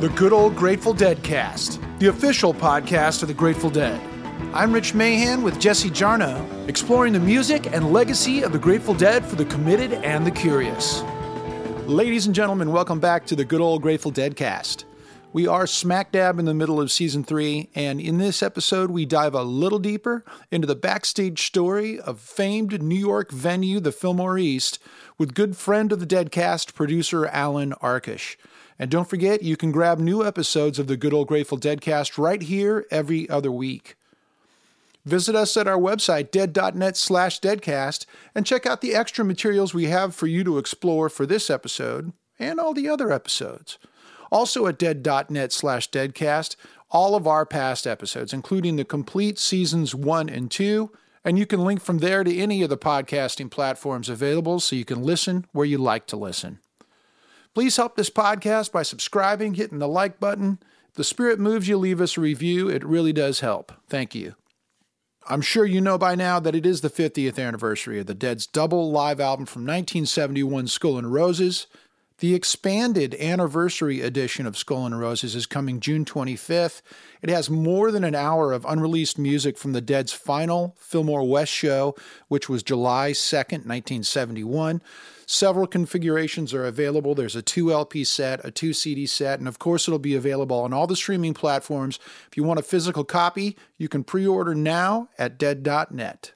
The Good Old Grateful Dead Cast, the official podcast of the Grateful Dead. I'm Rich Mahan with Jesse Jarnow, exploring the music and legacy of the Grateful Dead for the committed and the curious. Ladies and gentlemen, welcome back to the Good Old Grateful Dead Cast. We are smack dab in the middle of season three, and in this episode, we dive a little deeper into the backstage story of famed New York venue, the Fillmore East, with good friend of the Deadcast, producer Alan Arkush. And don't forget, you can grab new episodes of the Good Old Grateful Deadcast right here every other week. Visit us at our website, dead.net slash deadcast, and check out the extra materials we have for you to explore for this episode and all the other episodes. Also at dead.net slash deadcast, all of our past episodes, including the complete seasons one and two, and you can link from there to any of the podcasting platforms available so you can listen where you like to listen. Please help this podcast by subscribing, hitting the like button. The spirit moves you, leave us a review. It really does help. Thank you. I'm sure you know by now that it is the 50th anniversary of the Dead's double live album from 1971, Skull and Roses. The expanded anniversary edition of Skull and Roses is coming June 25th. It has more than an hour of unreleased music from the Dead's final Fillmore West show, which was July 2nd, 1971. Several configurations are available. There's a 2 LP set, a 2 CD set, and of course, it'll be available on all the streaming platforms. If you want a physical copy, you can pre order now at dead.net.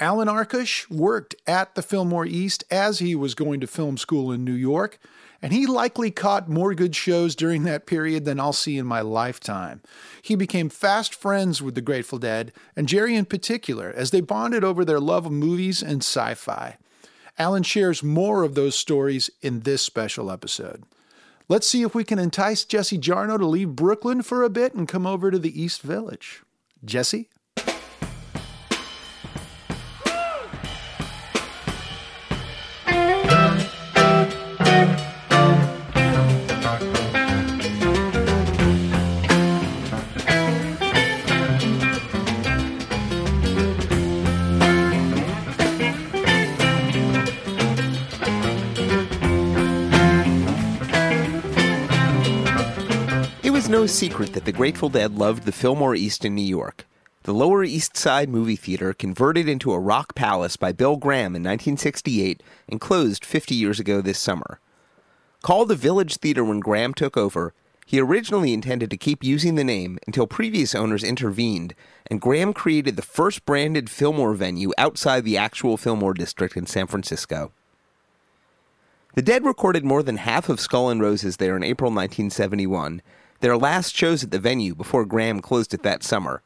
Alan Arkush worked at the Fillmore East as he was going to film school in New York, and he likely caught more good shows during that period than I'll see in my lifetime. He became fast friends with the Grateful Dead, and Jerry in particular, as they bonded over their love of movies and sci fi. Alan shares more of those stories in this special episode. Let's see if we can entice Jesse Jarnow to leave Brooklyn for a bit and come over to the East Village. Jesse? Secret that the Grateful Dead loved the Fillmore East in New York. The Lower East Side Movie Theater, converted into a rock palace by Bill Graham in 1968 and closed 50 years ago this summer. Called the Village Theater when Graham took over, he originally intended to keep using the name until previous owners intervened, and Graham created the first branded Fillmore venue outside the actual Fillmore district in San Francisco. The Dead recorded more than half of Skull and Roses there in April 1971 their last shows at the venue before Graham closed it that summer.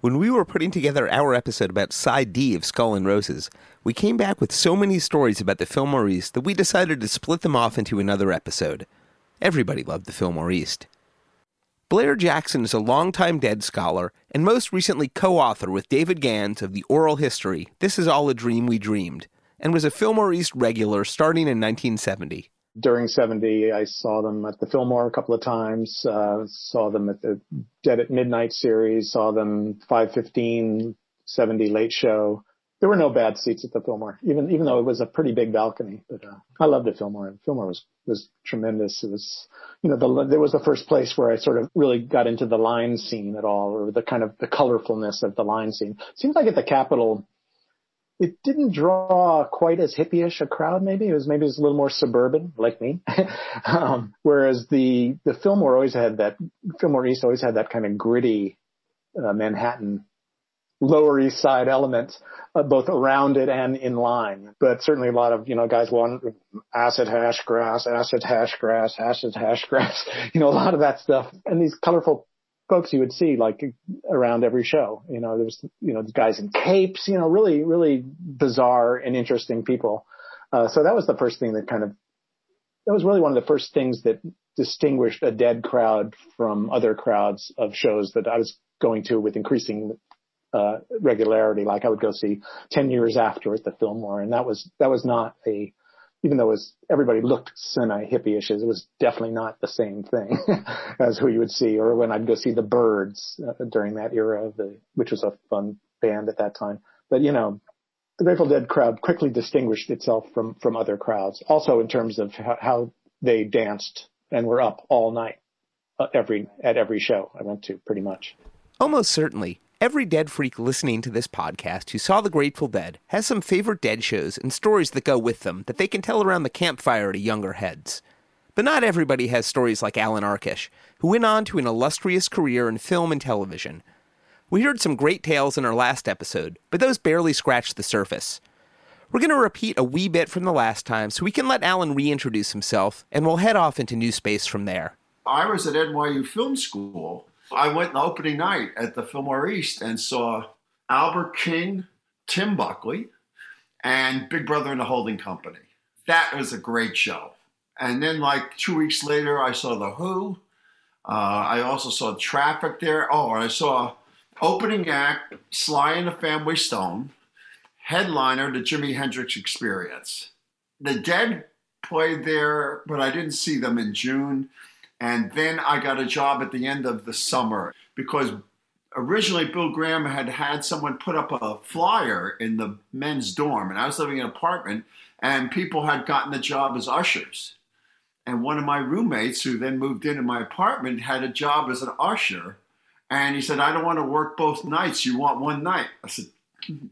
When we were putting together our episode about Side D of Skull and Roses, we came back with so many stories about the Fillmore East that we decided to split them off into another episode. Everybody loved the Fillmore East. Blair Jackson is a longtime Dead scholar and most recently co author with David Gans of the oral history This Is All a Dream We Dreamed, and was a Fillmore East regular starting in 1970 during 70, I saw them at the Fillmore a couple of times, uh, saw them at the Dead at Midnight series, saw them 515, 70 late show. There were no bad seats at the Fillmore, even, even though it was a pretty big balcony, but, uh, I loved the Fillmore. Fillmore was, was tremendous. It was, you know, the, there was the first place where I sort of really got into the line scene at all, or the kind of the colorfulness of the line scene. Seems like at the Capitol, it didn't draw quite as hippie-ish a crowd. Maybe it was maybe it was a little more suburban, like me. um, whereas the the Fillmore always had that Fillmore East always had that kind of gritty uh, Manhattan Lower East Side element, uh, both around it and in line. But certainly a lot of you know guys want acid hash grass, acid hash grass, acid hash grass. You know a lot of that stuff, and these colorful folks you would see like around every show. You know, there was, you know, guys in capes, you know, really, really bizarre and interesting people. Uh, so that was the first thing that kind of, that was really one of the first things that distinguished a dead crowd from other crowds of shows that I was going to with increasing uh, regularity. Like I would go see 10 years after at the Fillmore and that was, that was not a, even though was everybody looked semi hippie-ish, it was definitely not the same thing as who you would see, or when I'd go see the Byrds uh, during that era, the, which was a fun band at that time. But you know, the Grateful Dead crowd quickly distinguished itself from from other crowds, also in terms of how, how they danced and were up all night uh, every at every show I went to, pretty much. Almost certainly, every dead freak listening to this podcast who saw the Grateful Dead has some favorite dead shows and stories that go with them that they can tell around the campfire to younger heads. But not everybody has stories like Alan Arkush, who went on to an illustrious career in film and television. We heard some great tales in our last episode, but those barely scratched the surface. We're going to repeat a wee bit from the last time so we can let Alan reintroduce himself, and we'll head off into new space from there. I was at NYU Film School I went the opening night at the Fillmore East and saw Albert King, Tim Buckley, and Big Brother and the Holding Company. That was a great show. And then, like two weeks later, I saw The Who. Uh, I also saw Traffic there. Oh, I saw opening act Sly and the Family Stone, headliner The Jimi Hendrix Experience. The Dead played there, but I didn't see them in June. And then I got a job at the end of the summer because originally Bill Graham had had someone put up a flyer in the men's dorm, and I was living in an apartment, and people had gotten the job as ushers. And one of my roommates, who then moved into my apartment, had a job as an usher. And he said, I don't want to work both nights. You want one night? I said,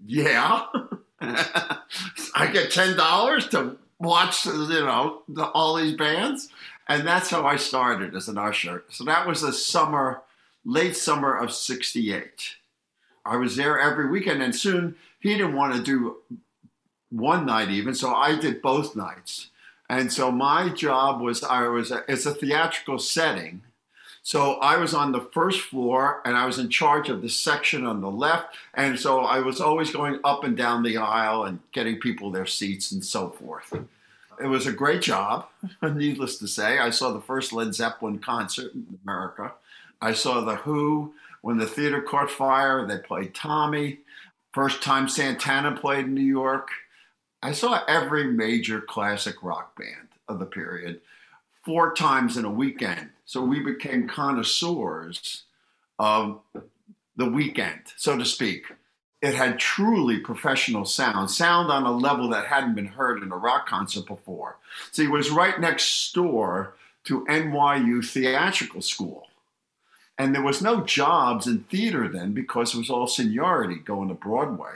Yeah. I get $10 to watch, you know, the, all these bands. And that's how I started as an usher. So that was the summer, late summer of 68. I was there every weekend, and soon he didn't want to do one night even, so I did both nights. And so my job was I was it's a theatrical setting. So I was on the first floor and I was in charge of the section on the left. And so I was always going up and down the aisle and getting people their seats and so forth. It was a great job, needless to say. I saw the first Led Zeppelin concert in America. I saw The Who when the theater caught fire. They played Tommy. First time Santana played in New York. I saw every major classic rock band of the period four times in a weekend. So we became connoisseurs of the weekend, so to speak it had truly professional sound, sound on a level that hadn't been heard in a rock concert before. So he was right next door to NYU Theatrical School. And there was no jobs in theater then because it was all seniority going to Broadway.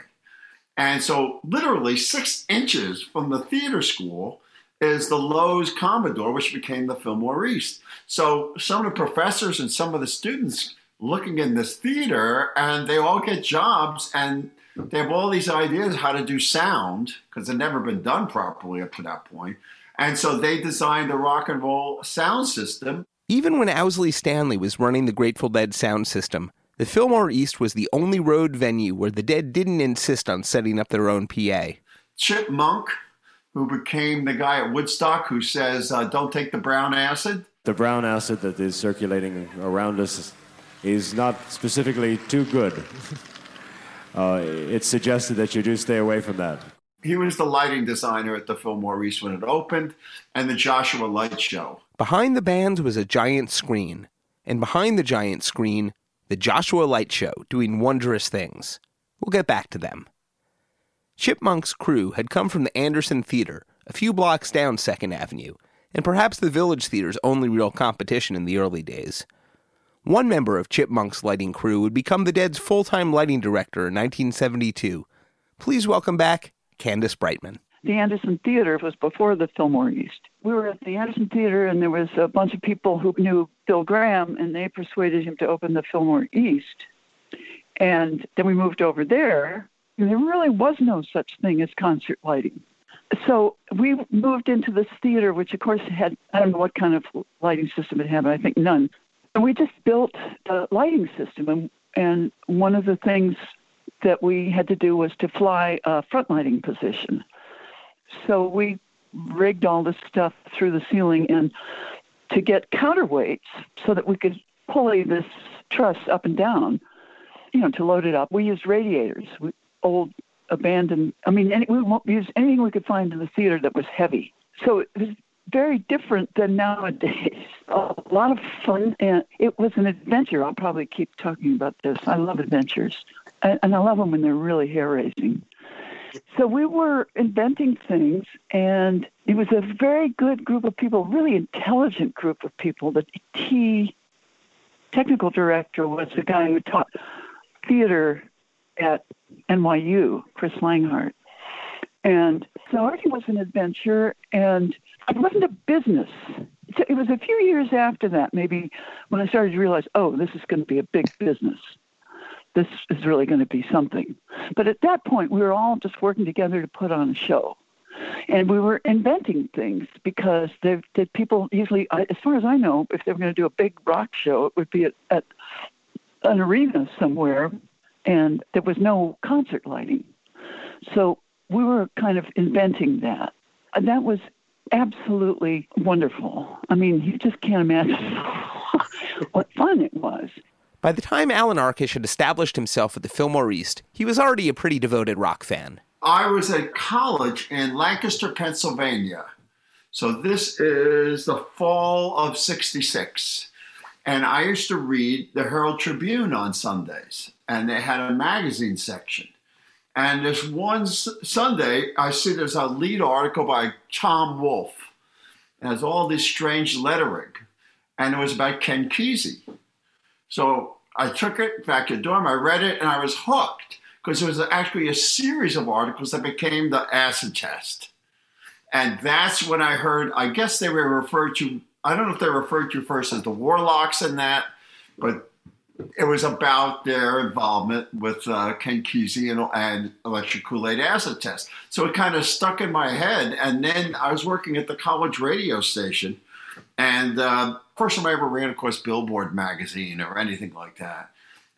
And so, literally six inches from the theater school is the Loew's Commodore, which became the Fillmore East. So, some of the professors and some of the students looking in this theater and they all get jobs and they have all these ideas how to do sound because it never been done properly up to that point. And so they designed the rock and roll sound system. Even when Owsley Stanley was running the Grateful Dead sound system, the Fillmore East was the only road venue where the Dead didn't insist on setting up their own PA. Chip Monck, who became the guy at Woodstock who says, uh, don't take the brown acid. The brown acid that is circulating around us is not specifically too good. Uh, it's suggested that you do stay away from that. He was the lighting designer at the Fillmore East when it opened and the Joshua Light Show. Behind the bands was a giant screen, and behind the giant screen, the Joshua Light Show doing wondrous things. We'll get back to them. Chip Monck's crew had come from the Anderson Theater, a few blocks down Second Avenue, and perhaps the Village Theater's only real competition in the early days. One member of Chip Monck's lighting crew would become the Dead's full time lighting director in 1972. Please welcome back Candace Brightman. The Anderson Theater was before the Fillmore East. We were at the Anderson Theater, and there was a bunch of people who knew Bill Graham, and they persuaded him to open the Fillmore East. And then we moved over there, and there really was no such thing as concert lighting. So we moved into this theater, which of course had, I don't know what kind of lighting system it had, but I think none. And we just built the lighting system. And, and one of the things that we had to do was to fly a front lighting position. So we rigged all this stuff through the ceiling and to get counterweights so that we could pulley this truss up and down, you know, to load it up. We used radiators, we, old abandoned, I mean, any, we used anything we could find in the theater that was heavy. So it was very different than nowadays. A lot of fun, and it was an adventure. I'll probably keep talking about this. I love adventures, and I love them when they're really hair raising. so we were inventing things, and it was a very good group of people, really intelligent group of people. The T technical director was the guy who taught theater at NYU, Chris Langhart. And so everything was an adventure, and it wasn't a business. It was a few years after that, maybe, when I started to realize, oh, this is going to be a big business. This is really going to be something. But at that point, we were all just working together to put on a show. And we were inventing things because the people usually, as far as I know, if they were going to do a big rock show, it would be at, at an arena somewhere, and there was no concert lighting. So we were kind of inventing that. And that was absolutely wonderful. I mean, you just can't imagine what fun it was. By the time Alan Arkush had established himself at the Fillmore East, he was already a pretty devoted rock fan. I was at college in Lancaster, Pennsylvania. So this is the fall of 66. And I used to read the Herald Tribune on Sundays, and they had a magazine section. And this one Sunday, I see there's a lead article by Tom Wolfe. It has all this strange lettering, and it was about Ken Kesey. So I took it back to dorm, I read it, and I was hooked because it was actually a series of articles that became the acid test. And that's when I heard, I guess they were referred to, I don't know if they referred to first as the Warlocks and that, but it was about their involvement with uh, Ken Kesey and, and electric Kool-Aid acid test. So it kind of stuck in my head. And then I was working at the college radio station. And uh, first time I ever ran, across Billboard magazine or anything like that.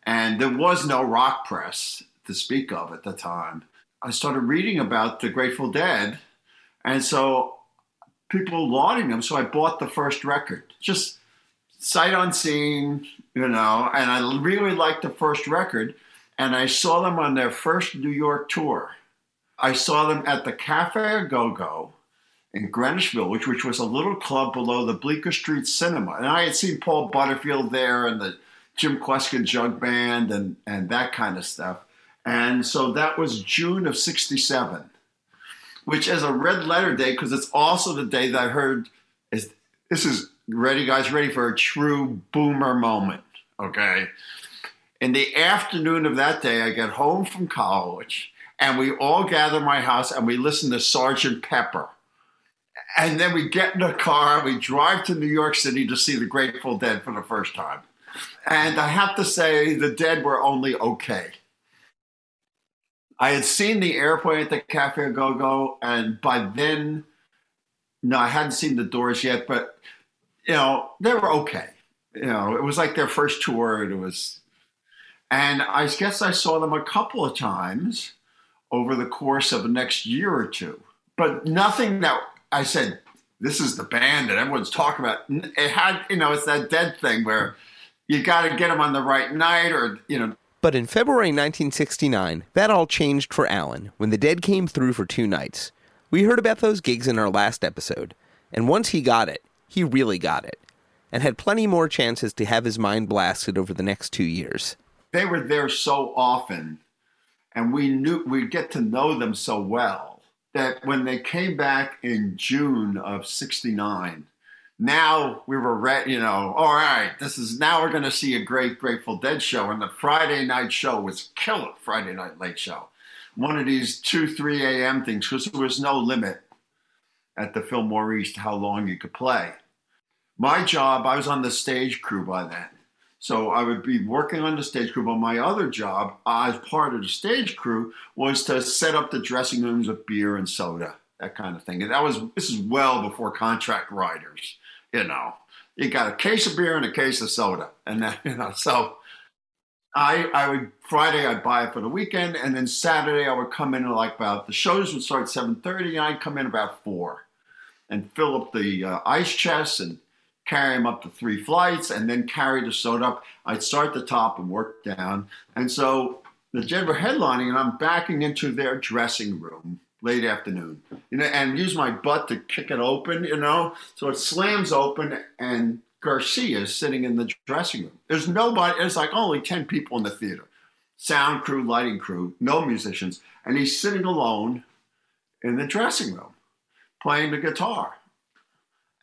And there was no rock press to speak of at the time. I started reading about the Grateful Dead. And so people lauding them. So I bought the first record. Just sight unseen, you know, and I really liked the first record. And I saw them on their first New York tour. I saw them at the Cafe Go Go in Greenwich Village, which was a little club below the Bleecker Street Cinema. And I had seen Paul Butterfield there and the Jim Kweskin Jug Band and, and that kind of stuff. And so that was June of 67, which is a red letter day because it's also the day that I heard is this is ready, guys, ready for a true boomer moment. Okay. In the afternoon of that day, I get home from college and we all gather my house and we listen to Sergeant Pepper. And then we get in a car and we drive to New York City to see the Grateful Dead for the first time. And I have to say, the Dead were only okay. I had seen the airplane at the Cafe Go Go, and by then, no, I hadn't seen the doors yet, but you know, they were okay. You know, it was like their first tour, and it was, and I guess I saw them a couple of times over the course of the next year or two, but nothing that I said, this is the band that everyone's talking about. It had, you know, it's that dead thing where you got to get them on the right night or, you know. But in February 1969, that all changed for Alan when the Dead came through for two nights. We heard about those gigs in our last episode, and once he got it, he really got it, and had plenty more chances to have his mind blasted over the next two years. They were there so often, and we knew we'd get to know them so well that when they came back in June of 69, now we were you know, all right, this is now we're going to see a great Grateful Dead show. And the Friday night show was killer, Friday night late show. One of these 2, 3 a.m. things because there was no limit at the Fillmore East how long you could play my job, I was on the stage crew by then. So I would be working on the stage crew, but my other job as part of the stage crew was to set up the dressing rooms with beer and soda, that kind of thing. And that was this is well before contract writers, you know. You got a case of beer and a case of soda, and then you know. So I I would Friday I'd buy it for the weekend, and then Saturday I would come in like about the shows would start seven thirty, and I'd come in about four, and fill up the uh, ice chests and carry them up to three flights, and then carry the soda up. I'd start the top and work down. And so the Denver headlining, and I'm backing into their dressing room late afternoon, you know, and use my butt to kick it open, you know. So it slams open, and Garcia is sitting in the dressing room. There's nobody. There's like only ten people in the theater, sound crew, lighting crew, no musicians, and he's sitting alone in the dressing room playing the guitar.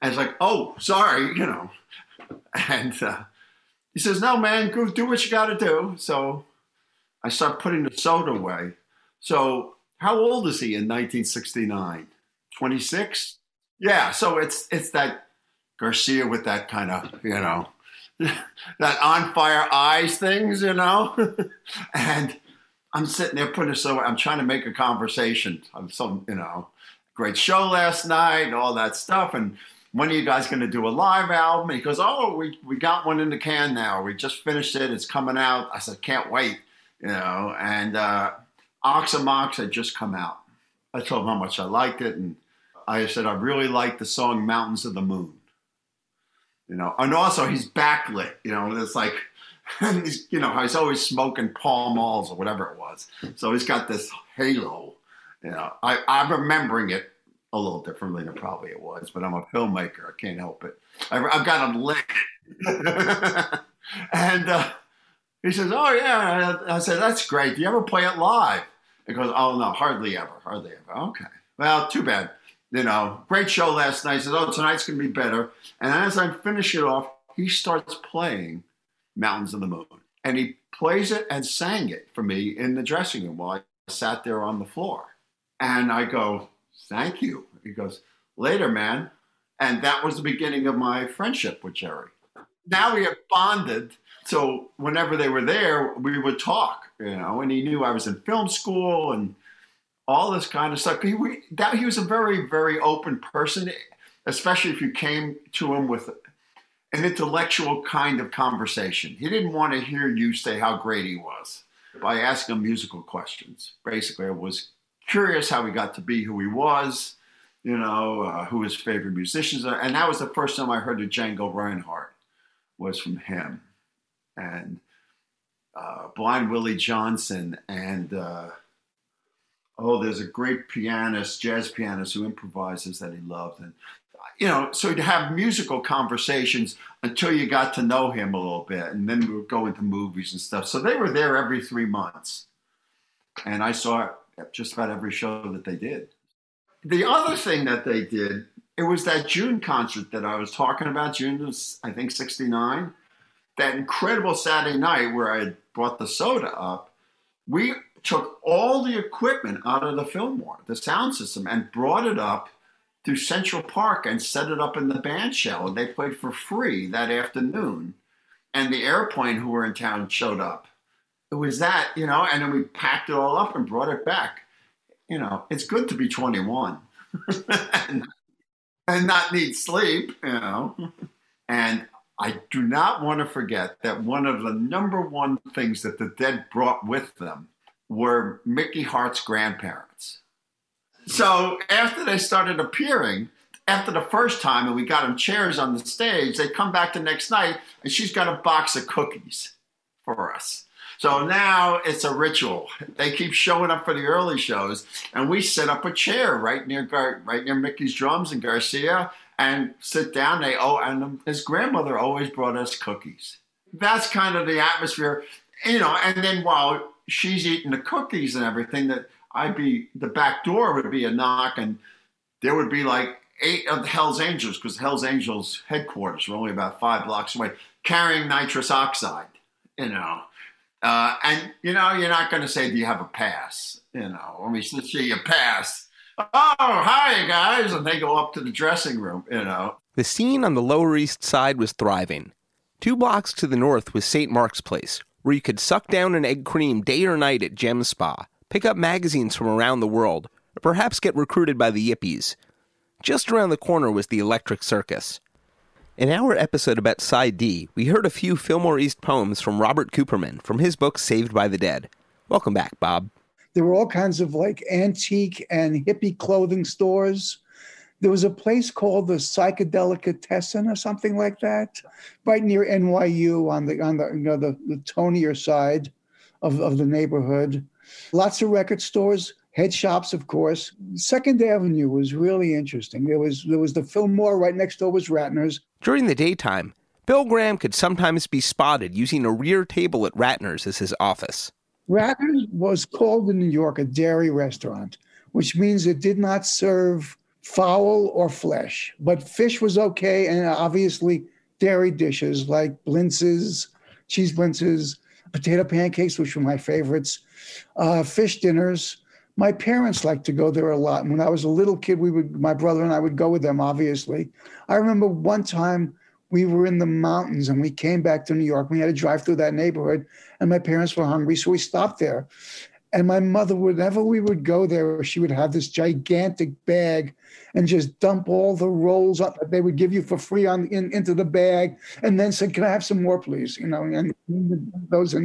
And it's like, oh, sorry, you know. And uh, he says, no, man, go do what you got to do. So I start putting the soda away. So how old is he in 1969? 26? Yeah, so it's it's that Garcia with that kind of, you know, that on fire eyes things, you know? and I'm sitting there putting it so I'm trying to make a conversation. I'm some, you know, great show last night and all that stuff. And when are you guys going to do a live album? he goes, Oh, we, we got one in the can now. We just finished it. It's coming out. I said, Can't wait, you know. And uh, had just come out. I told him how much I liked it. And I said, I really like the song Mountains of the Moon. You know, and also he's backlit, you know, it's like, he's, you know, he's always smoking Pall Malls or whatever it was. So he's got this halo, you know. I, I'm remembering it a little differently than probably it was, but I'm a filmmaker. I can't help it. I've, I've got him lit. and uh, he says, Oh, yeah. I said, That's great. Do you ever play it live? He goes, Oh, no, hardly ever. Hardly ever. Okay. Well, too bad you know, great show last night. He says, oh, tonight's going to be better. And as I finish it off, he starts playing Mountains of the Moon. And he plays it and sang it for me in the dressing room while I sat there on the floor. And I go, thank you. He goes, later, man. And that was the beginning of my friendship with Jerry. Now we have bonded. So whenever they were there, we would talk, you know, and he knew I was in film school and all this kind of stuff. He, we, that, he was a very, very open person, especially if you came to him with an intellectual kind of conversation. He didn't want to hear you say how great he was by asking him musical questions. Basically, I was curious how he got to be who he was, you know, uh, who his favorite musicians are. And that was the first time I heard of Django Reinhardt was from him. And uh, Blind Willie Johnson and uh, oh, there's a great pianist, jazz pianist who improvises that he loved. And, you know, so to have musical conversations until you got to know him a little bit. And then we would go into movies and stuff. So they were there every three months. And I saw just about every show that they did. The other thing that they did, it was that June concert that I was talking about. June was, I think, 69. That incredible Saturday night where I had brought the soda up. We took all the equipment out of the Fillmore, the sound system, and brought it up to Central Park and set it up in the band shell. And they played for free that afternoon. And the airplane who were in town showed up. It was that, you know, and then we packed it all up and brought it back. You know, it's good to be 21 and, and not need sleep, you know. And I do not want to forget that one of the number one things that the dead brought with them were Mickey Hart's grandparents. So after they started appearing, after the first time and we got them chairs on the stage, they come back the next night and she's got a box of cookies for us. So now it's a ritual. They keep showing up for the early shows, and we set up a chair right near Gar- right near Mickey's drums and Garcia, and sit down. They oh, and his grandmother always brought us cookies. That's kind of the atmosphere, you know. And then while she's eating the cookies and everything that I'd be the back door would be a knock and there would be like eight of the Hell's Angels because Hell's Angels headquarters were only about five blocks away carrying nitrous oxide, you know. Uh, and you know, you're not going to say, "Do you have a pass?" You know, let me see your pass. Oh, hi guys, and they go up to the dressing room. You know, the scene on the Lower East Side was thriving. Two blocks to the north was St. Mark's Place, where you could suck down an egg cream day or night at Gem Spa, pick up magazines from around the world, or perhaps get recruited by the Yippies. Just around the corner was the Electric Circus. In our episode about Side D, we heard a few Fillmore East poems from Robert Cooperman from his book Saved by the Dead. Welcome back, Bob. There were all kinds of like antique and hippie clothing stores there was a place called the Psychedelicatessen or something like that, right near NYU on the on the you know the, the tonier side of, of the neighborhood. Lots of record stores, head shops, of course. Second Avenue was really interesting. There was there was the Fillmore right next door was Ratner's. During the daytime, Bill Graham could sometimes be spotted using a rear table at Ratner's as his office. Ratner's was called in New York a dairy restaurant, which means it did not serve fowl or flesh, but fish was okay, and obviously dairy dishes like blintzes, cheese blintzes, potato pancakes, which were my favorites, uh, fish dinners. My parents liked to go there a lot. And When I was a little kid, we would, my brother and I would go with them. Obviously, I remember one time we were in the mountains and we came back to New York. We had to drive through that neighborhood, and my parents were hungry, so we stopped there. And my mother, whenever we would go there, she would have this gigantic bag and just dump all the rolls up that they would give you for free on in, into the bag, and then said, "Can I have some more, please?" You know, and those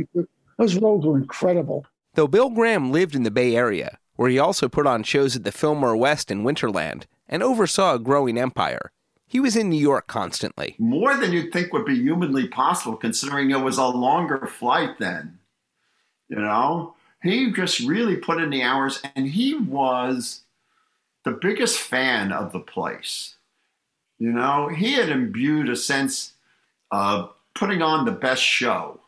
those rolls were incredible. Though Bill Graham lived in the Bay Area, where he also put on shows at the Fillmore West and Winterland, and oversaw a growing empire, he was in New York constantly. More than you'd think would be humanly possible, considering it was a longer flight then. You know, he just really put in the hours, and he was the biggest fan of the place. You know, he had imbued a sense of putting on the best show,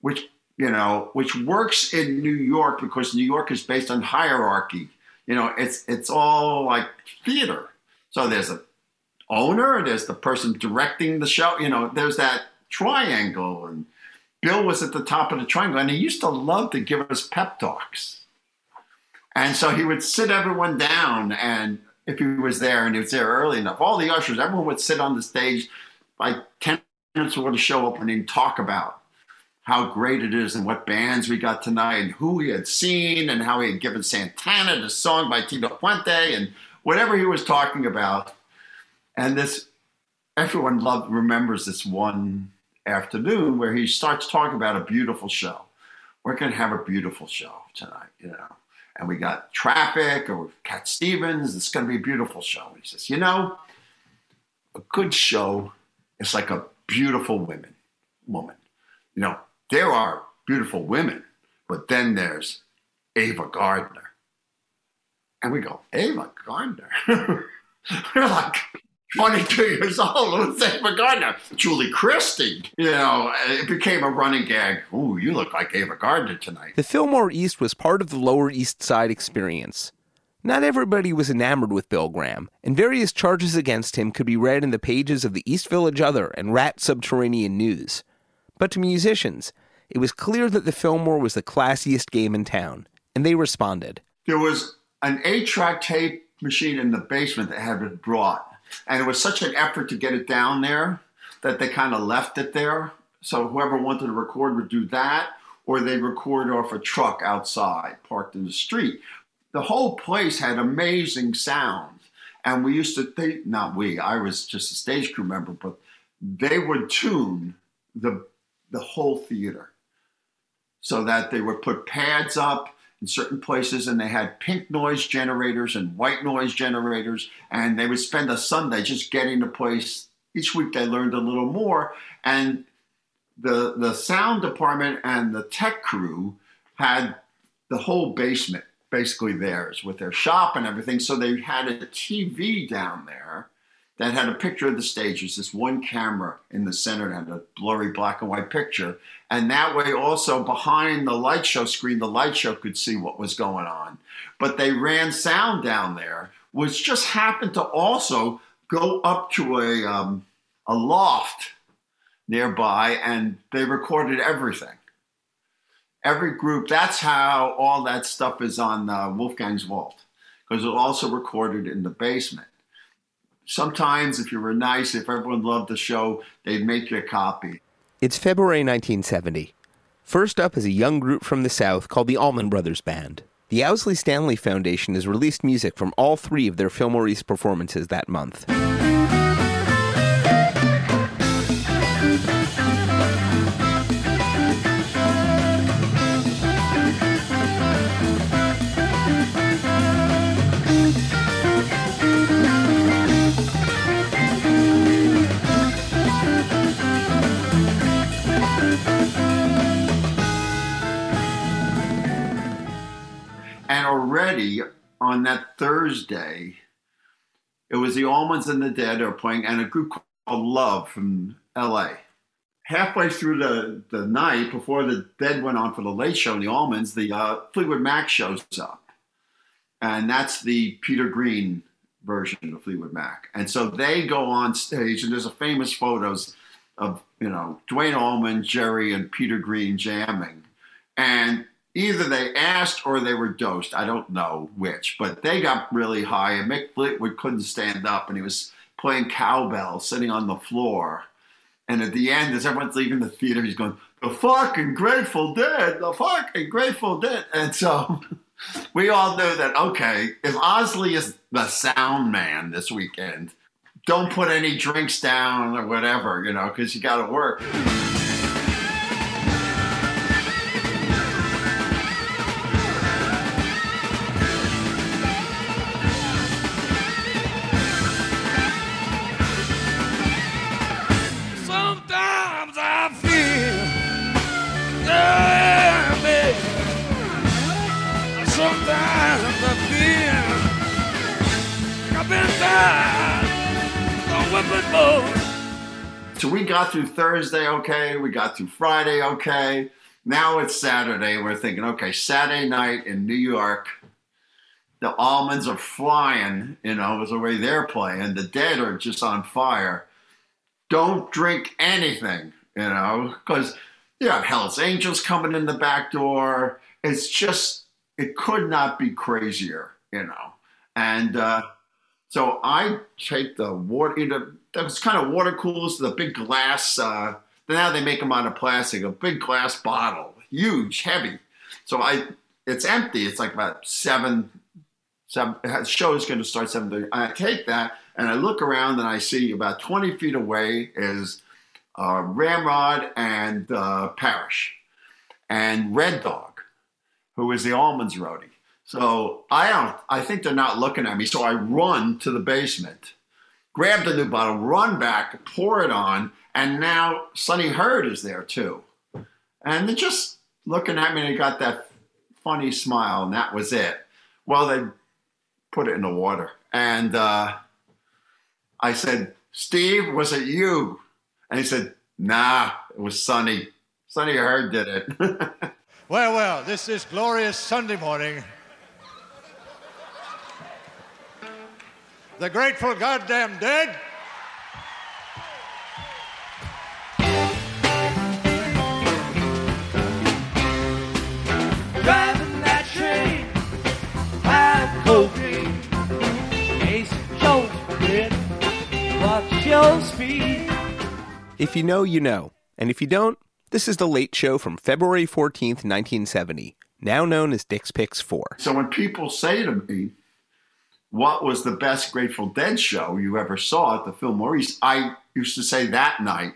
which you know, which works in New York because New York is based on hierarchy. You know, it's it's all like theater. So there's a owner, there's the person directing the show. You know, there's that triangle, and Bill was at the top of the triangle, and he used to love to give us pep talks. And so he would sit everyone down, and if he was there and he was there early enough, all the ushers, everyone would sit on the stage like 10 minutes before the show opening and talk about how great it is and what bands we got tonight and who he had seen and how he had given Santana the song by Tito Puente and whatever he was talking about. And this, everyone loved, remembers this one afternoon where he starts talking about a beautiful show. We're going to have a beautiful show tonight, you know. And we got traffic or Cat Stevens. It's going to be a beautiful show. And he says, you know, a good show is like a beautiful woman, woman. You know, there are beautiful women, but then there's Ava Gardner. And we go, Ava Gardner? We're like, 22 years old with Ava Gardner. Julie Christie. You know, it became a running gag. Ooh, you look like Ava Gardner tonight. The Fillmore East was part of the Lower East Side experience. Not everybody was enamored with Bill Graham, and various charges against him could be read in the pages of the East Village Other and Rat Subterranean News. But to musicians, it was clear that the Fillmore was the classiest game in town, and they responded. There was an eight track tape machine in the basement that had been brought and it was such an effort to get it down there that they kind of left it there. So whoever wanted to record would do that, or they'd record off a truck outside parked in the street. The whole place had amazing sound. And we used to think, not we, I was just a stage crew member, but they would tune the, the whole theater so that they would put pads up in certain places and they had pink noise generators and white noise generators and they would spend a sunday just getting the place. Each week they learned a little more and the the sound department and the tech crew had the whole basement basically theirs with their shop and everything so they had a tv down there that had a picture of the stage. There's this one camera in the center that had a blurry black and white picture. And that way, also behind the light show screen, the light show could see what was going on. But they ran sound down there, which just happened to also go up to a, um, a loft nearby, and they recorded everything. Every group, that's how all that stuff is on uh, Wolfgang's Vault, because it was also recorded in the basement sometimes if you were nice, if everyone loved the show, they'd make you a copy. It's February 1970. First up is a young group from the South called the Allman Brothers Band. The Owsley Stanley Foundation has released music from all three of their Fillmore East performances that month. Already on that Thursday, it was the Allmans and the Dead are playing, and a group called Love from LA. halfway through the, the night, before the Dead went on for the late show in the Allmans, the uh, Fleetwood Mac shows up. And that's the Peter Green version of Fleetwood Mac. And so they go on stage, and there's a famous photos of, you know, Duane Allman, Jerry, and Peter Green jamming. And either they asked or they were dosed. I don't know which, but they got really high, and Mick Fleetwood couldn't stand up, and he was playing cowbell sitting on the floor. And at the end, as everyone's leaving the theater, he's going, The fucking Grateful Dead, the fucking Grateful Dead. And so we all know that, okay, if Owsley is the sound man this weekend, don't put any drinks down or whatever, you know, because you got to work. So we got through Thursday okay, we got through Friday okay. Now it's Saturday. We're thinking, okay, Saturday night in New York, the Allmans are flying, you know, is the way they're playing. The dead are just on fire. Don't drink anything, you know, because you have Hell's Angels coming in the back door. It's just, it could not be crazier, you know. And uh, so I take the water, you know, kind of water coolers, the big glass. Uh, now they make them out of plastic, a big glass bottle, huge, heavy. So I, it's empty. It's like about seven, seven. Show is going to start seven thirty. I take that and I look around and I see about twenty feet away is uh, Ramrod and uh, Parish, and Red Dog, who is the Allmans roadie. So I don't. I think they're not looking at me. So I run to the basement, grab the new bottle, run back, pour it on, and now Sonny Heard is there too, and they're just looking at me. and They got that funny smile, and that was it. Well, they put it in the water, and uh, I said, "Steve, was it you?" And he said, "Nah, it was Sonny. Sonny Heard did it." Well, well, this is glorious Sunday morning. The Grateful Goddamn Dead. Driving that train, high cocaine. Ace Joe's quit. Watch your speed. If you know, you know. And if you don't, this is The Late Show from February 14th, 1970, now known as Dick's Picks 4. So when people say to me, "What was the best Grateful Dead show you ever saw at the Fillmore East?" I used to say that night,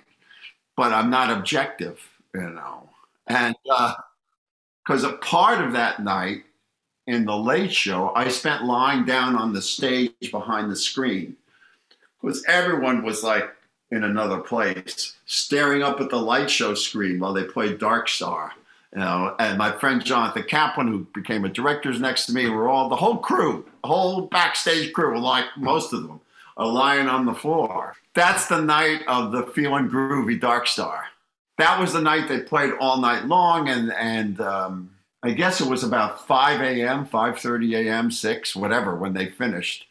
but I'm not objective, you know. And uh, because a part of that night in the Late Show, I spent lying down on the stage behind the screen because everyone was like in another place, staring up at the light show screen while they played Dark Star. You know, and my friend Jonathan Kaplan, who became a director, next to me. We're all the whole crew, whole backstage crew, like most of them, are lying on the floor. That's the night of the Feeling Groovy Dark Star. That was the night they played all night long, and and um, I guess it was about 5 a.m., 5:30 a.m., six, whatever, when they finished.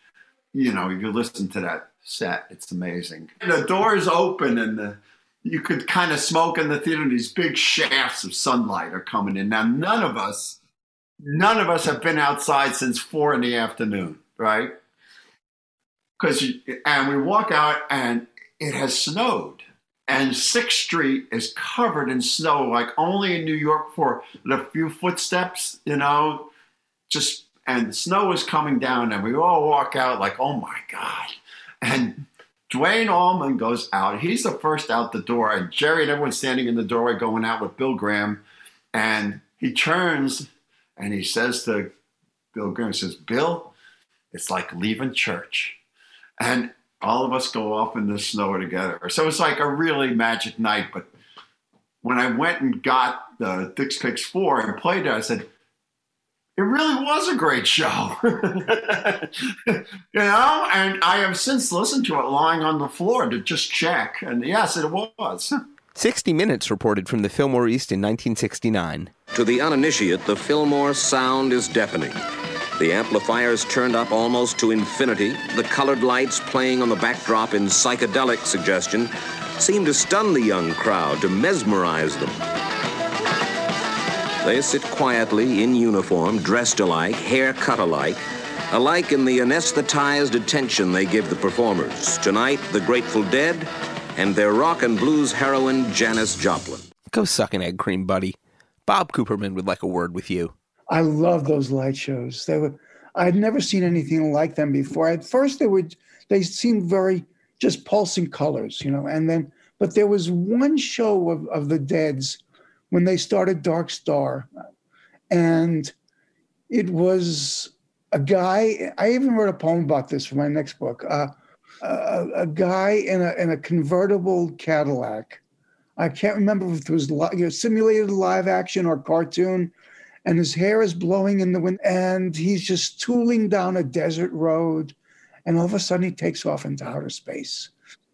You know, if you listen to that set, it's amazing. The doors open and the you could kind of smoke in the theater, and these big shafts of sunlight are coming in. Now, none of us, none of us have been outside since four in the afternoon, right? Because and we walk out, and it has snowed, and Sixth Street is covered in snow, like only in New York for a few footsteps, you know, just and snow is coming down, and we all walk out like, oh my god, and Duane Allman goes out. He's the first out the door, and Jerry and everyone's standing in the doorway going out with Bill Graham. And he turns and he says to Bill Graham, he says, Bill, it's like leaving church. And all of us go off in the snow together. So it's like a really magic night. But when I went and got the Dick's Picks 4 and played it, I said, it really was a great show. you know, and I have since listened to it lying on the floor to just check. And yes, it was. 60 Minutes reported from the Fillmore East in 1969. To the uninitiate, the Fillmore sound is deafening. The amplifiers turned up almost to infinity, the colored lights playing on the backdrop in psychedelic suggestion seem to stun the young crowd, to mesmerize them. They sit quietly in uniform, dressed alike, hair cut alike, alike in the anesthetized attention they give the performers. Tonight, the Grateful Dead and their rock and blues heroine, Janis Joplin. Go suck an egg cream, buddy. Bob Cooperman would like a word with you. I love those light shows. They were I'd never seen anything like them before. At first they would they seemed very just pulsing colors, you know, and then but there was one show of, of the Deads when they started Dark Star, and it was a guy. I even wrote a poem about this for my next book. Uh, a, a, guy in a in a convertible Cadillac. I can't remember if it was you know, simulated live action or cartoon, and his hair is blowing in the wind, and he's just tooling down a desert road, and all of a sudden he takes off into outer space,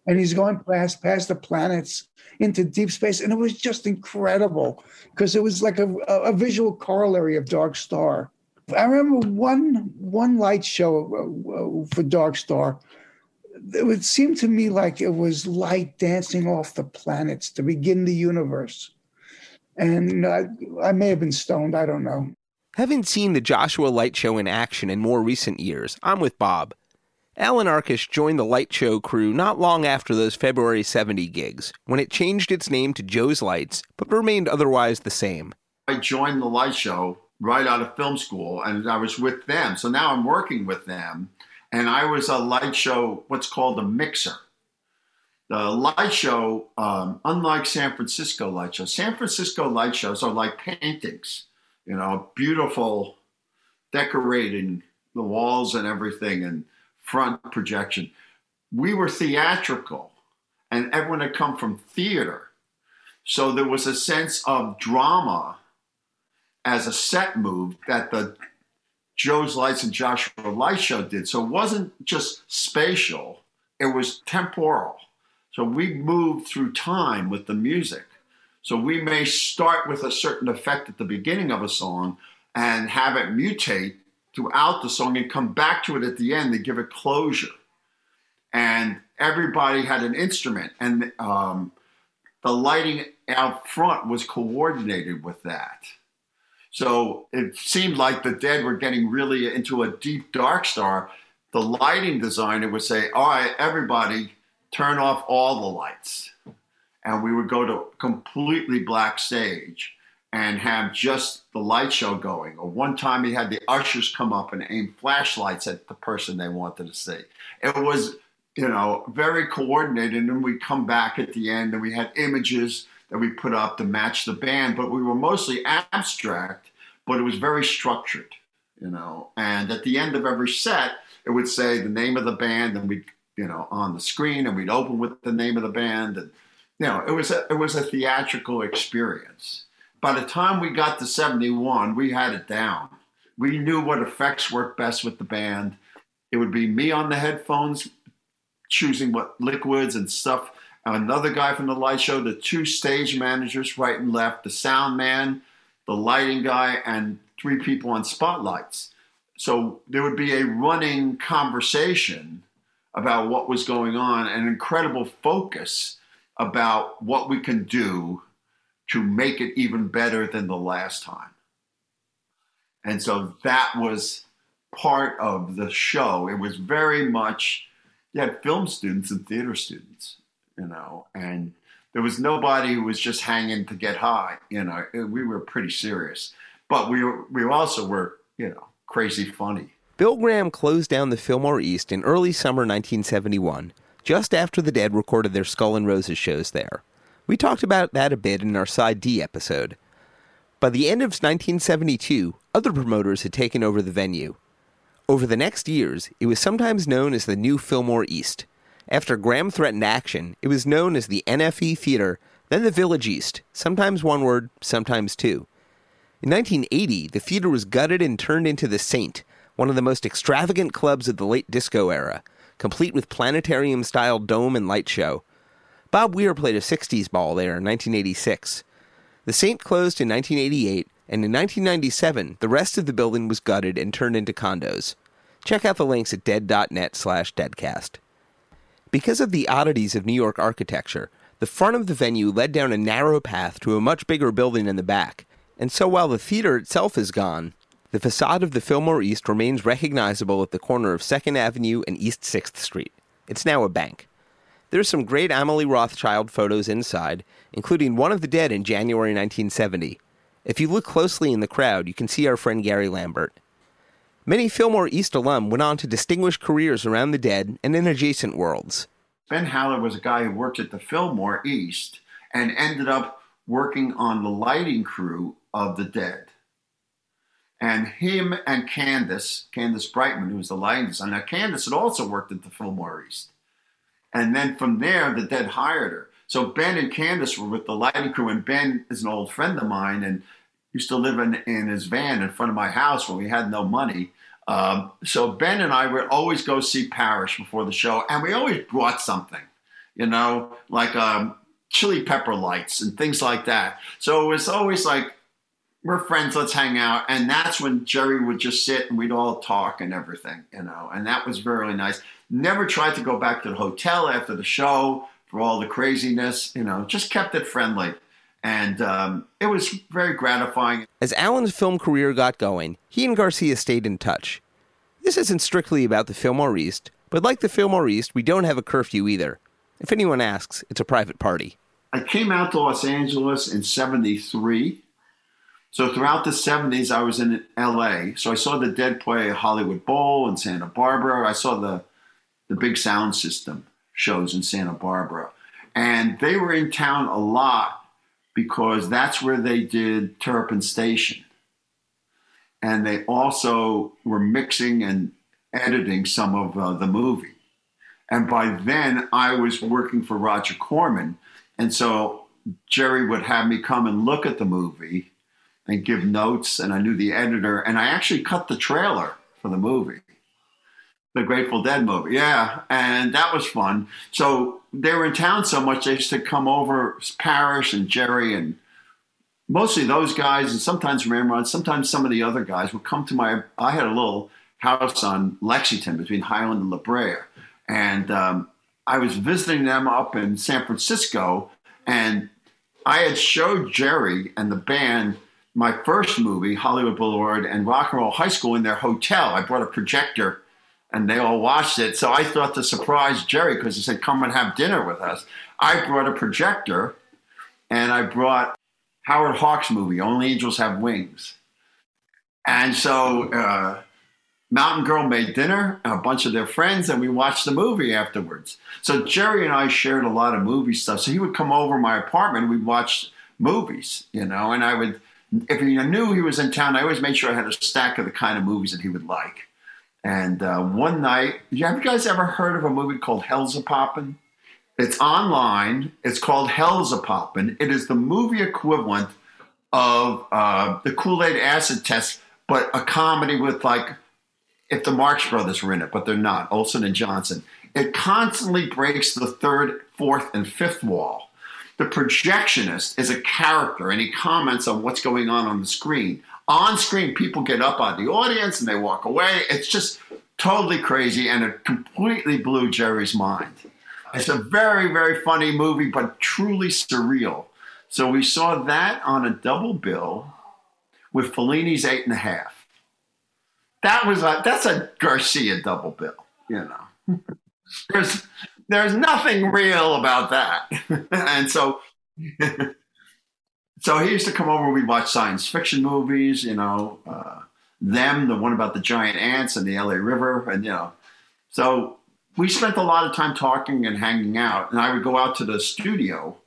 and he's going past past the planets into deep space, and it was just incredible because it was like a, a visual corollary of Dark Star. I remember one one light show uh, for Dark Star. It would seem to me like it was light dancing off the planets to begin the universe. And I, I may have been stoned. I don't know. Having seen the Joshua Light Show in action in more recent years, I'm with Bob. Alan Arkush joined the Light Show crew not long after those February 70 gigs, when it changed its name to Joe's Lights, but remained otherwise the same. I joined the Light Show right out of film school, and I was with them. So now I'm working with them, and I was a Light Show, what's called a mixer. The light show, um, unlike San Francisco light shows, San Francisco light shows are like paintings, you know, beautiful, decorating the walls and everything, and front projection. We were theatrical, and everyone had come from theater. So there was a sense of drama as a set move that the Joe's Lights and Joshua Light Show did. So it wasn't just spatial, it was temporal. So we moved through time with the music. So we may start with a certain effect at the beginning of a song and have it mutate throughout the song and come back to it at the end to give it closure. And everybody had an instrument, and um, the lighting out front was coordinated with that. So it seemed like the dead were getting really into a deep dark star. The lighting designer would say, All right, everybody, turn off all the lights. And we would go to completely black stage and have just the light show going. Or one time he had the ushers come up and aim flashlights at the person they wanted to see. It was, you know, very coordinated. And we come back at the end and we had images that we put up to match the band, but we were mostly abstract, but it was very structured, you know. And at the end of every set, it would say the name of the band and we'd you know, on the screen, and we'd open with the name of the band, and you know, it was a, it was a theatrical experience. By the time we got to '71, we had it down. We knew what effects worked best with the band. It would be me on the headphones, choosing what liquids and stuff. Another guy from the light show, the two stage managers, right and left, the sound man, the lighting guy, and three people on spotlights. So there would be a running conversation about what was going on, an incredible focus about what we can do to make it even better than the last time. And so that was part of the show. It was very much, you had film students and theater students, you know, and there was nobody who was just hanging to get high, you know, eh, we were pretty serious. But we, were, we also were, you know, crazy funny. Bill Graham closed down the Fillmore East in early summer 1971, just after the Dead recorded their Skull and Roses shows there. We talked about that a bit in our Side D episode. By the end of 1972, other promoters had taken over the venue. Over the next years, it was sometimes known as the New Fillmore East. After Graham threatened action, it was known as the NFE Theater, then the Village East, sometimes one word, sometimes two. In 1980, the theater was gutted and turned into the Saint, one of the most extravagant clubs of the late disco era, complete with planetarium style dome and light show. Bob Weir played a 60s ball there in 1986. The Saint closed in 1988, and in 1997, the rest of the building was gutted and turned into condos. Check out the links at dead.net slash deadcast. Because of the oddities of New York architecture, the front of the venue led down a narrow path to a much bigger building in the back, and so while the theater itself is gone, the facade of the Fillmore East remains recognizable at the corner of 2nd Avenue and East 6th Street. It's now a bank. There's some great Amalie Rothschild photos inside, including one of the dead in January 1970. If you look closely in the crowd, you can see our friend Gary Lambert. Many Fillmore East alum went on to distinguish careers around the dead and in adjacent worlds. Ben Haller was a guy who worked at the Fillmore East and ended up working on the lighting crew of the dead. And him and Candace, Candace Brightman, who was the lighting designer, now Candace had also worked at the Fillmore East. And then from there, the dead hired her. So Ben and Candace were with the lighting crew, and Ben is an old friend of mine and used to live in, in his van in front of my house when we had no money. Um, so Ben and I would always go see Parish before the show, and we always brought something, you know, like um, chili pepper lights and things like that. So it was always like, we're friends, let's hang out. And that's when Jerry would just sit and we'd all talk and everything, you know, and that was very nice. Never tried to go back to the hotel after the show for all the craziness, you know, just kept it friendly. And um, it was very gratifying. As Alan's film career got going, he and Garcia stayed in touch. This isn't strictly about the Fillmore East, but like the Fillmore East, we don't have a curfew either. If anyone asks, it's a private party. I came out to Los Angeles in 73. So throughout the 70s, I was in LA. So I saw the Dead play Hollywood Bowl in Santa Barbara. I saw the, the big sound system shows in Santa Barbara. And they were in town a lot because that's where they did Terrapin Station. And they also were mixing and editing some of uh, the movie. And by then, I was working for Roger Corman. And so Jerry would have me come and look at the movie and give notes. And I knew the editor. And I actually cut the trailer for the movie, the Grateful Dead movie. Yeah. And that was fun. So they were in town so much, they used to come over, Parish and Jerry and mostly those guys, and sometimes Ramrod, sometimes some of the other guys would come to my. I had a little house on Lexington between Highland and La Brea, and um, I was visiting them up in San Francisco, and I had showed Jerry and the band my first movie, Hollywood Boulevard and Rock and Roll High School, in their hotel. I brought a projector. And they all watched it. So I thought to surprise Jerry, because he said, Come and have dinner with us. I brought a projector and I brought Howard Hawks movie, Only Angels Have Wings. And so uh, Mountain Girl made dinner, and a bunch of their friends, and we watched the movie afterwards. So Jerry and I shared a lot of movie stuff. So he would come over my apartment, we'd watch movies, you know, and I would, if he knew he was in town, I always made sure I had a stack of the kind of movies that he would like. And uh, one night, have you guys ever heard of a movie called Hell's a Poppin'? It's online. It's called Hell's a Poppin'. It is the movie equivalent of uh, the Kool Aid Acid Test, but a comedy with like if the Marx Brothers were in it, but they're not. Olsen and Johnson. It constantly breaks the third, fourth, and fifth wall. The projectionist is a character, and he comments on what's going on on the screen. On screen, people get up on the audience and they walk away. It's just totally crazy, and it completely blew Jerry's mind. It's a very, very funny movie, but truly surreal. So we saw that on a double bill with Fellini's Eight and a Half. That was a that's a Garcia double bill, you know. there's there's nothing real about that, and so so he used to come over. We'd watch science fiction movies, you know, uh, them, the one about the giant ants and the LA River, and you know, so we spent a lot of time talking and hanging out. And I would go out to the studio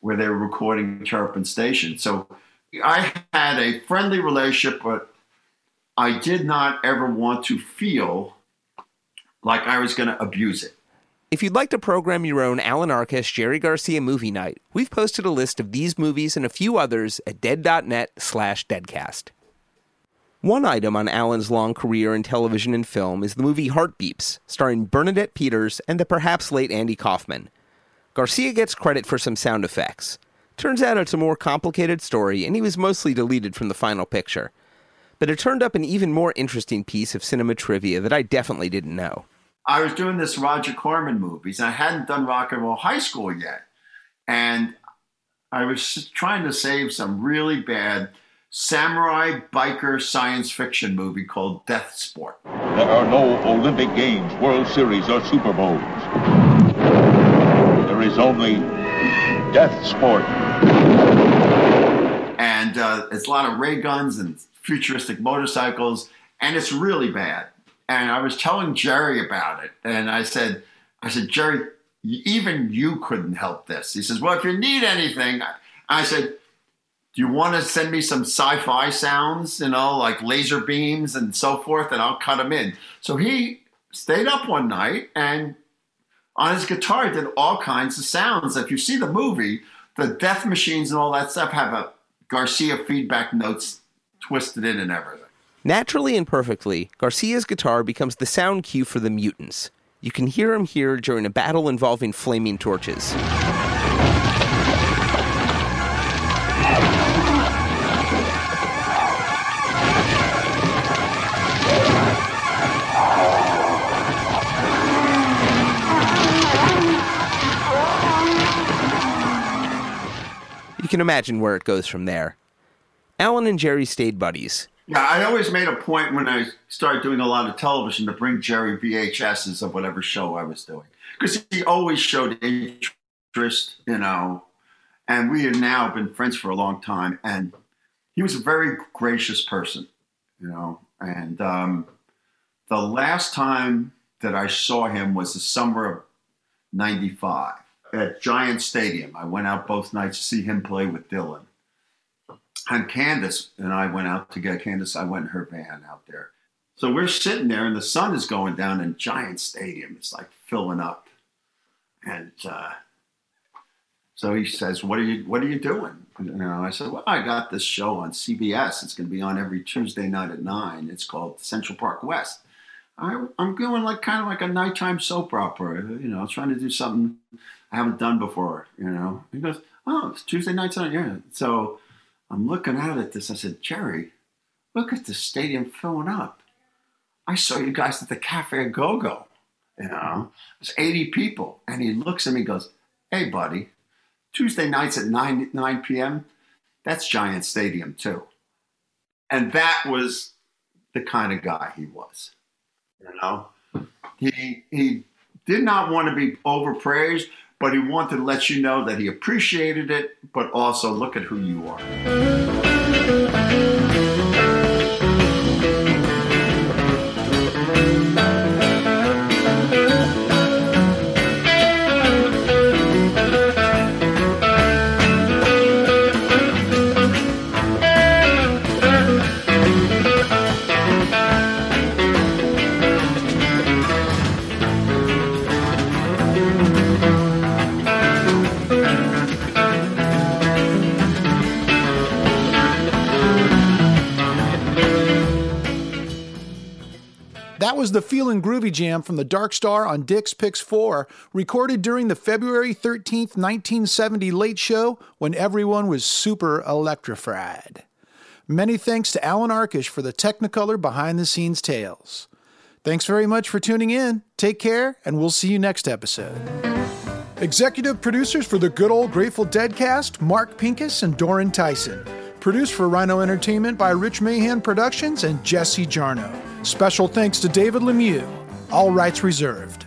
where they were recording Terrapin Station. So I had a friendly relationship, but I did not ever want to feel like I was going to abuse it. If you'd like to program your own Alan Arkush Jerry Garcia movie night, we've posted a list of these movies and a few others at dead.net slash deadcast. One item on Alan's long career in television and film is the movie Heartbeeps, starring Bernadette Peters and the perhaps late Andy Kaufman. Garcia gets credit for some sound effects. Turns out it's a more complicated story, and he was mostly deleted from the final picture. But it turned up an even more interesting piece of cinema trivia that I definitely didn't know. I was doing this Roger Corman movies, I hadn't done Rock and Roll High School yet. And I was trying to save some really bad samurai biker science fiction movie called Death Sport. There are no Olympic Games, World Series, or Super Bowls. There is only Death Sport. And uh, it's a lot of ray guns and futuristic motorcycles, and it's really bad. And I was telling Jerry about it, and I said, I said, Jerry, even you couldn't help this. He says, Well, if you need anything, I said, Do you want to send me some sci fi sounds, you know, like laser beams and so forth, and I'll cut them in? So he stayed up one night and on his guitar did all kinds of sounds. If you see the movie, the death machines and all that stuff have a Garcia feedback notes twisted in and everything. Naturally and perfectly, Garcia's guitar becomes the sound cue for the mutants. You can hear him here during a battle involving flaming torches. You can imagine where it goes from there. Alan and Jerry stayed buddies. Yeah, I always made a point when I started doing a lot of television to bring Jerry VHSs of whatever show I was doing because he always showed interest, you know. And we have now been friends for a long time, and he was a very gracious person, you know. And um, the last time that I saw him was the summer of '95 at Giant Stadium. I went out both nights to see him play with Dylan and Candace and I went out to get Candace. I went in her van out there. So we're sitting there, and the sun is going down, and Giant Stadium is like filling up. And uh, so he says, "What are you What are you doing?" You know, I said, "Well, I got this show on CBS. It's going to be on every Tuesday night at nine. It's called Central Park West. I, I'm doing like kind of like a nighttime soap opera. You know, trying to do something I haven't done before. You know." He goes, "Oh, it's Tuesday nights on yeah." So I'm looking out at this. I said, Jerry, look at the stadium filling up. I saw you guys at the Cafe Go Go. You know, there's 80 people. And he looks at me and goes, Hey, buddy, Tuesday nights at 9, 9 p.m., that's Giant Stadium too. And that was the kind of guy he was. You know, he, he did not want to be overpraised, but he wanted to let you know that he appreciated it, but also look at who you are. Was the Feelin' Groovy Jam from the Dark Star on Dick's Picks 4, recorded during the February 13th, 1970 Late Show when everyone was super electrified. Many thanks to Alan Arkush for the Technicolor behind the scenes tales. Thanks very much for tuning in. Take care, and we'll see you next episode. Executive producers for the good old Grateful Dead cast Mark Pincus and Doran Tyson. Produced for Rhino Entertainment by Rich Mahan Productions and Jesse Jarnow. Special thanks to David Lemieux. All rights reserved.